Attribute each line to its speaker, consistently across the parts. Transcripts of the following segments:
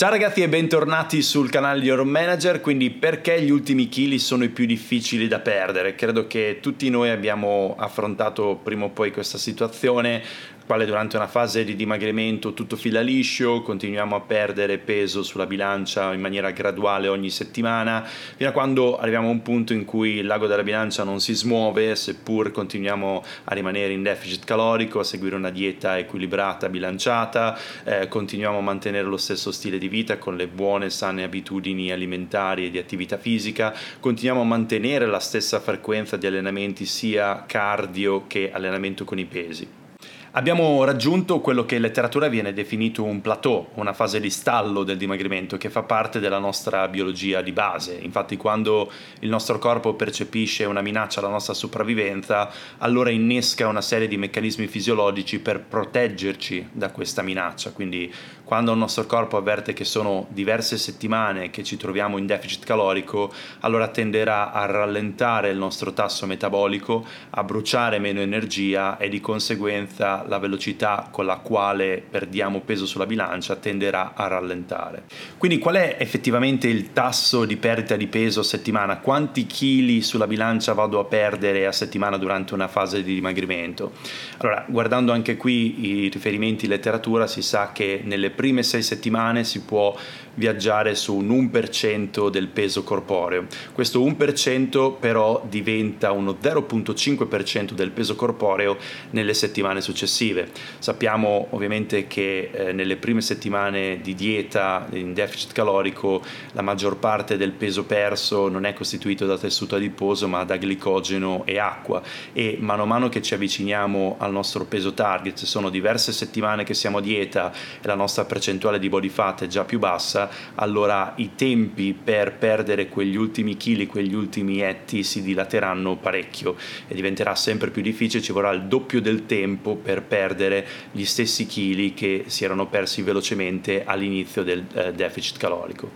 Speaker 1: Ciao ragazzi e bentornati sul canale di Your Manager, quindi perché gli ultimi chili sono i più difficili da perdere? Credo che tutti noi abbiamo affrontato prima o poi questa situazione, quale durante una fase di dimagrimento tutto fila liscio, continuiamo a perdere peso sulla bilancia in maniera graduale ogni settimana, fino a quando arriviamo a un punto in cui il lago della bilancia non si smuove, seppur continuiamo a rimanere in deficit calorico, a seguire una dieta equilibrata, bilanciata, eh, continuiamo a mantenere lo stesso stile di vita con le buone, sane abitudini alimentari e di attività fisica, continuiamo a mantenere la stessa frequenza di allenamenti sia cardio che allenamento con i pesi. Abbiamo raggiunto quello che in letteratura viene definito un plateau, una fase di stallo del dimagrimento che fa parte della nostra biologia di base. Infatti quando il nostro corpo percepisce una minaccia alla nostra sopravvivenza, allora innesca una serie di meccanismi fisiologici per proteggerci da questa minaccia. Quindi quando il nostro corpo avverte che sono diverse settimane che ci troviamo in deficit calorico, allora tenderà a rallentare il nostro tasso metabolico, a bruciare meno energia e di conseguenza la velocità con la quale perdiamo peso sulla bilancia tenderà a rallentare. Quindi qual è effettivamente il tasso di perdita di peso a settimana? Quanti chili sulla bilancia vado a perdere a settimana durante una fase di dimagrimento? Allora, guardando anche qui i riferimenti in letteratura, si sa che nelle prime sei settimane si può viaggiare su un 1% del peso corporeo. Questo 1% però diventa uno 0.5% del peso corporeo nelle settimane successive. Sappiamo ovviamente che eh, nelle prime settimane di dieta in deficit calorico la maggior parte del peso perso non è costituito da tessuto adiposo ma da glicogeno e acqua e mano a mano che ci avviciniamo al nostro peso target, se sono diverse settimane che siamo a dieta e la nostra percentuale di body fat è già più bassa, allora i tempi per perdere quegli ultimi chili, quegli ultimi etti si dilateranno parecchio e diventerà sempre più difficile, ci vorrà il doppio del tempo per perdere gli stessi chili che si erano persi velocemente all'inizio del eh, deficit calorico.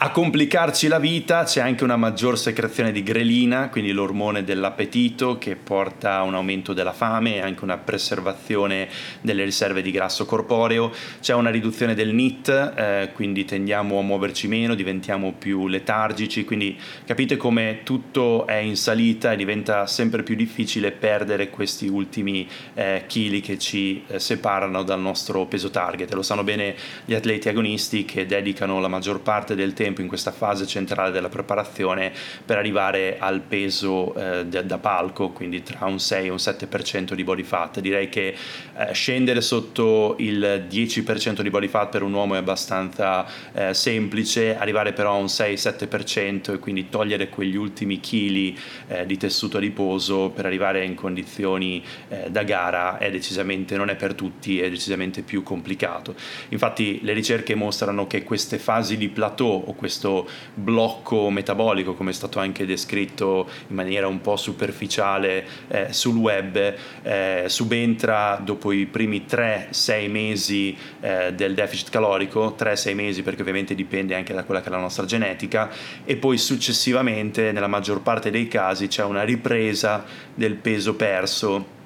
Speaker 1: A complicarci la vita c'è anche una maggior secrezione di grelina, quindi l'ormone dell'appetito che porta a un aumento della fame e anche una preservazione delle riserve di grasso corporeo. C'è una riduzione del NIT, eh, quindi tendiamo a muoverci meno, diventiamo più letargici, quindi capite come tutto è in salita e diventa sempre più difficile perdere questi ultimi eh, chili che ci eh, separano dal nostro peso target. Lo sanno bene gli atleti agonisti che dedicano la maggior parte del tempo tempo in questa fase centrale della preparazione per arrivare al peso eh, da, da, palco, quindi tra un 6 e un 7% di body fat. Direi che eh, scendere sotto il 10% di body fat per un uomo è abbastanza eh, semplice, arrivare però a un 6-7% e quindi togliere quegli ultimi chili eh, di tessuto adiposo per arrivare in condizioni eh, da gara è decisamente, non è per tutti, è decisamente più complicato. Infatti le ricerche mostrano che queste fasi di plateau o questo blocco metabolico, come è stato anche descritto in maniera un po' superficiale eh, sul web, eh, subentra dopo i primi 3-6 mesi eh, del deficit calorico, 3-6 mesi perché ovviamente dipende anche da quella che è la nostra genetica, e poi successivamente nella maggior parte dei casi c'è una ripresa del peso perso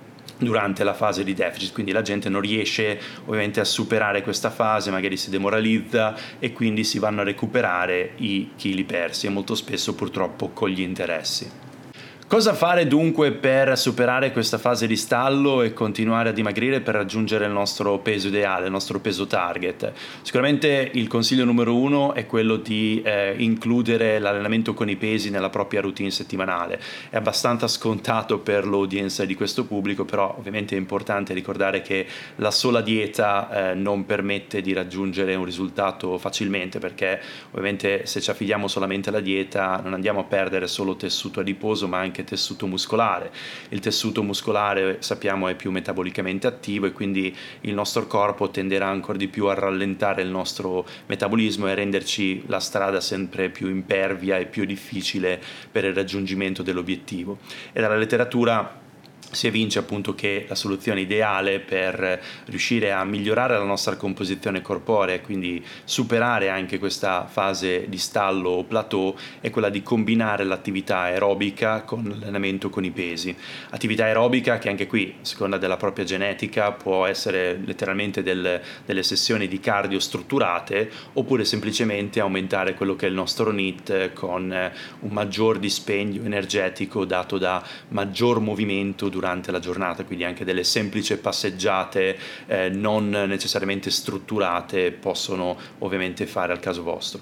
Speaker 1: durante la fase di deficit, quindi la gente non riesce ovviamente a superare questa fase, magari si demoralizza e quindi si vanno a recuperare i chili persi e molto spesso purtroppo con gli interessi. Cosa fare dunque per superare questa fase di stallo e continuare a dimagrire per raggiungere il nostro peso ideale, il nostro peso target? Sicuramente il consiglio numero uno è quello di eh, includere l'allenamento con i pesi nella propria routine settimanale. È abbastanza scontato per l'audience di questo pubblico, però ovviamente è importante ricordare che la sola dieta eh, non permette di raggiungere un risultato facilmente perché ovviamente se ci affidiamo solamente alla dieta non andiamo a perdere solo tessuto adiposo ma anche anche tessuto muscolare. Il tessuto muscolare sappiamo è più metabolicamente attivo e quindi il nostro corpo tenderà ancora di più a rallentare il nostro metabolismo e a renderci la strada sempre più impervia e più difficile per il raggiungimento dell'obiettivo. E dalla letteratura si evince appunto che la soluzione ideale per riuscire a migliorare la nostra composizione corporea e quindi superare anche questa fase di stallo o plateau è quella di combinare l'attività aerobica con l'allenamento con i pesi. Attività aerobica che anche qui, a seconda della propria genetica, può essere letteralmente del, delle sessioni di cardio strutturate oppure semplicemente aumentare quello che è il nostro NIT con un maggior dispendio energetico dato da maggior movimento durante durante la giornata, quindi anche delle semplici passeggiate eh, non necessariamente strutturate possono ovviamente fare al caso vostro.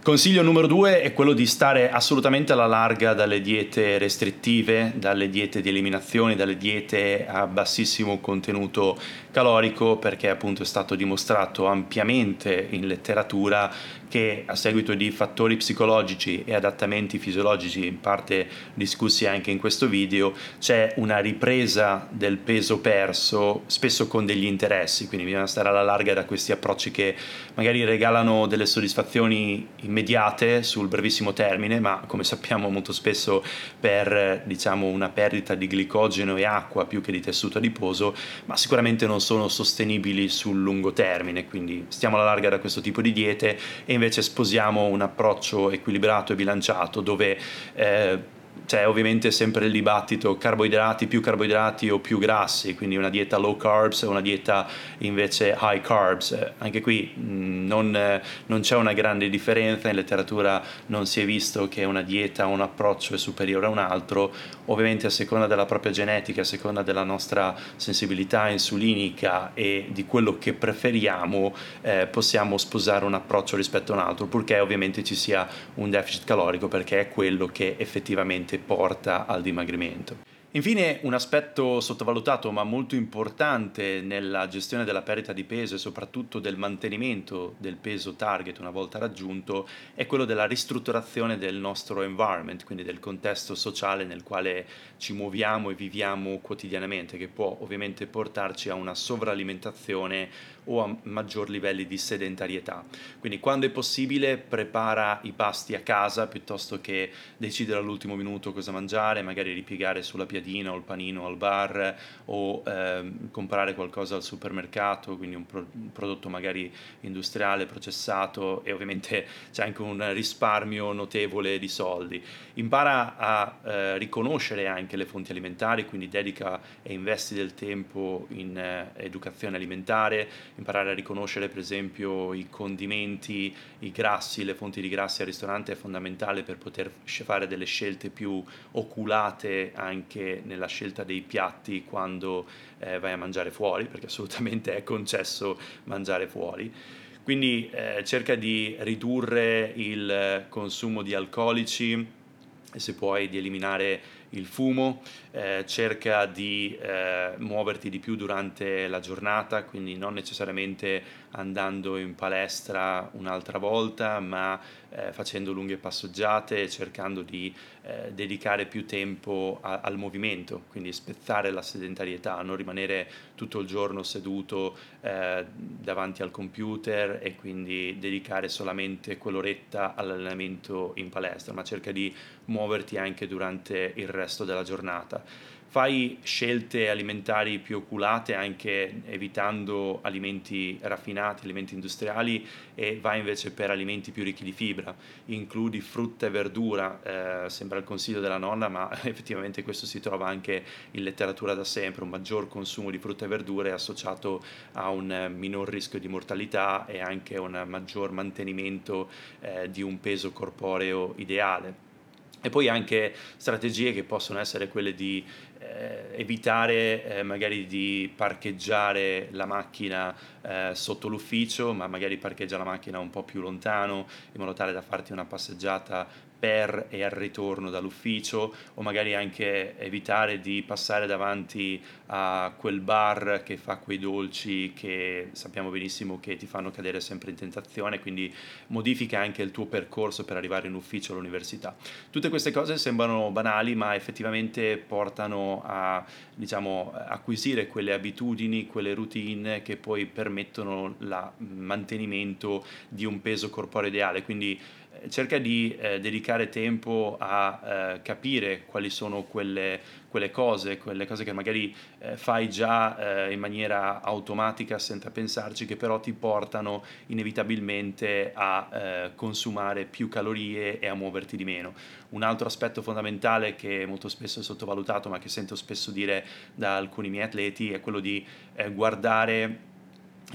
Speaker 1: Consiglio numero due è quello di stare assolutamente alla larga dalle diete restrittive, dalle diete di eliminazione, dalle diete a bassissimo contenuto calorico, perché appunto è stato dimostrato ampiamente in letteratura che a seguito di fattori psicologici e adattamenti fisiologici, in parte discussi anche in questo video, c'è una ripresa del peso perso, spesso con degli interessi, quindi bisogna stare alla larga da questi approcci che magari regalano delle soddisfazioni immediate sul brevissimo termine, ma come sappiamo molto spesso per diciamo, una perdita di glicogeno e acqua più che di tessuto adiposo, ma sicuramente non sono sostenibili sul lungo termine, quindi stiamo alla larga da questo tipo di diete e invece sposiamo un approccio equilibrato e bilanciato dove eh, c'è ovviamente sempre il dibattito carboidrati, più carboidrati o più grassi, quindi una dieta low carbs o una dieta invece high carbs. Eh, anche qui mm, non, eh, non, c'è una grande differenza, in letteratura non si è visto che una dieta o un approccio è superiore a un altro, ovviamente a seconda della propria genetica, a seconda della nostra sensibilità insulinica e di quello che preferiamo, eh, possiamo sposare un approccio rispetto a un altro, purché ovviamente ci sia un deficit calorico perché è quello che effettivamente porta al dimagrimento. Infine, un aspetto sottovalutato ma molto importante nella gestione della perdita di peso e soprattutto del mantenimento del peso target una volta raggiunto è quello della ristrutturazione del nostro environment, quindi del contesto sociale nel quale ci muoviamo e viviamo quotidianamente, che può ovviamente portarci a una sovralimentazione o a maggior livelli di sedentarietà. Quindi quando è possibile prepara i pasti a casa piuttosto che decidere all'ultimo minuto cosa mangiare, magari ripiegare sulla piadina o il panino al bar o eh, comprare qualcosa al supermercato, quindi un, pro- un, prodotto magari industriale, processato e ovviamente c'è anche un risparmio notevole di soldi. Impara a eh, riconoscere anche le fonti alimentari, quindi dedica e investi del tempo in eh, educazione alimentare, imparare a riconoscere per esempio i condimenti, i grassi, le fonti di grassi al ristorante è fondamentale per poter fare delle scelte più oculate anche nella scelta dei piatti quando eh, vai a mangiare fuori, perché assolutamente è concesso mangiare fuori. Quindi eh, cerca di ridurre il consumo di alcolici se puoi di eliminare il fumo, eh, cerca di eh, muoverti di più durante la giornata, quindi non necessariamente andando in palestra un'altra volta, ma eh, facendo lunghe passeggiate, cercando di eh, dedicare più tempo a, al movimento, quindi spezzare la sedentarietà, non rimanere tutto il giorno seduto eh, davanti al computer e quindi dedicare solamente quell'oretta all'allenamento in palestra, ma cerca di muoverti anche durante il resto della giornata. Fai scelte alimentari più oculate anche evitando alimenti raffinati, alimenti industriali e vai invece per alimenti più ricchi di fibra, includi frutta e verdura, eh, sembra il consiglio della nonna ma effettivamente questo si trova anche in letteratura da sempre, un maggior consumo di frutta e verdure è associato a un minor rischio di mortalità e anche un maggior mantenimento eh, di un peso corporeo ideale. E poi anche strategie che possono essere quelle di eh, evitare eh, magari di parcheggiare la macchina eh, sotto l'ufficio, ma magari parcheggia la macchina un po' più lontano in modo tale da farti una passeggiata per e al ritorno dall'ufficio o magari anche evitare di passare davanti a quel bar che fa quei dolci che sappiamo benissimo che ti fanno cadere sempre in tentazione, quindi modifica anche il tuo percorso per arrivare in ufficio all'università. Tutte queste cose sembrano banali, ma effettivamente portano a diciamo, acquisire quelle abitudini, quelle routine che poi permettono il mantenimento di un peso corporeo ideale, quindi cerca di eh, dedicare tempo a eh, capire quali sono quelle, quelle, cose, quelle cose che magari eh, fai già eh, in maniera automatica senza pensarci, che però ti portano inevitabilmente a eh, consumare più calorie e a muoverti di meno. Un altro aspetto fondamentale che molto spesso è sottovalutato, ma che sento spesso dire da alcuni miei atleti, è quello di eh, guardare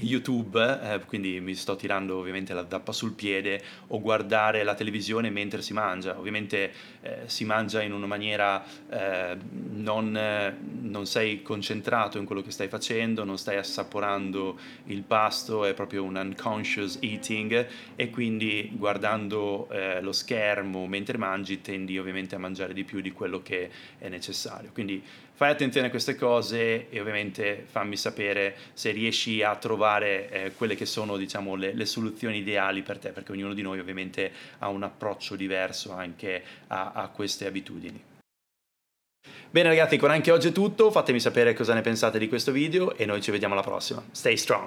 Speaker 1: YouTube, eh, quindi mi sto tirando ovviamente la zappa sul piede, o guardare la televisione mentre si mangia. Ovviamente eh, si mangia in una maniera, eh, non, non, sei concentrato in quello che stai facendo, non stai assaporando il pasto, è proprio un unconscious eating e quindi guardando eh, lo schermo mentre mangi tendi ovviamente a mangiare di più di quello che è necessario. Quindi fai attenzione a queste cose e ovviamente fammi sapere se riesci a trovare eh, quelle che sono diciamo, le, le, soluzioni ideali per te, perché ognuno di noi ovviamente ha un approccio diverso anche a, a queste abitudini. Bene ragazzi, con anche oggi è tutto, fatemi sapere cosa ne pensate di questo video e noi ci vediamo alla prossima. Stay strong!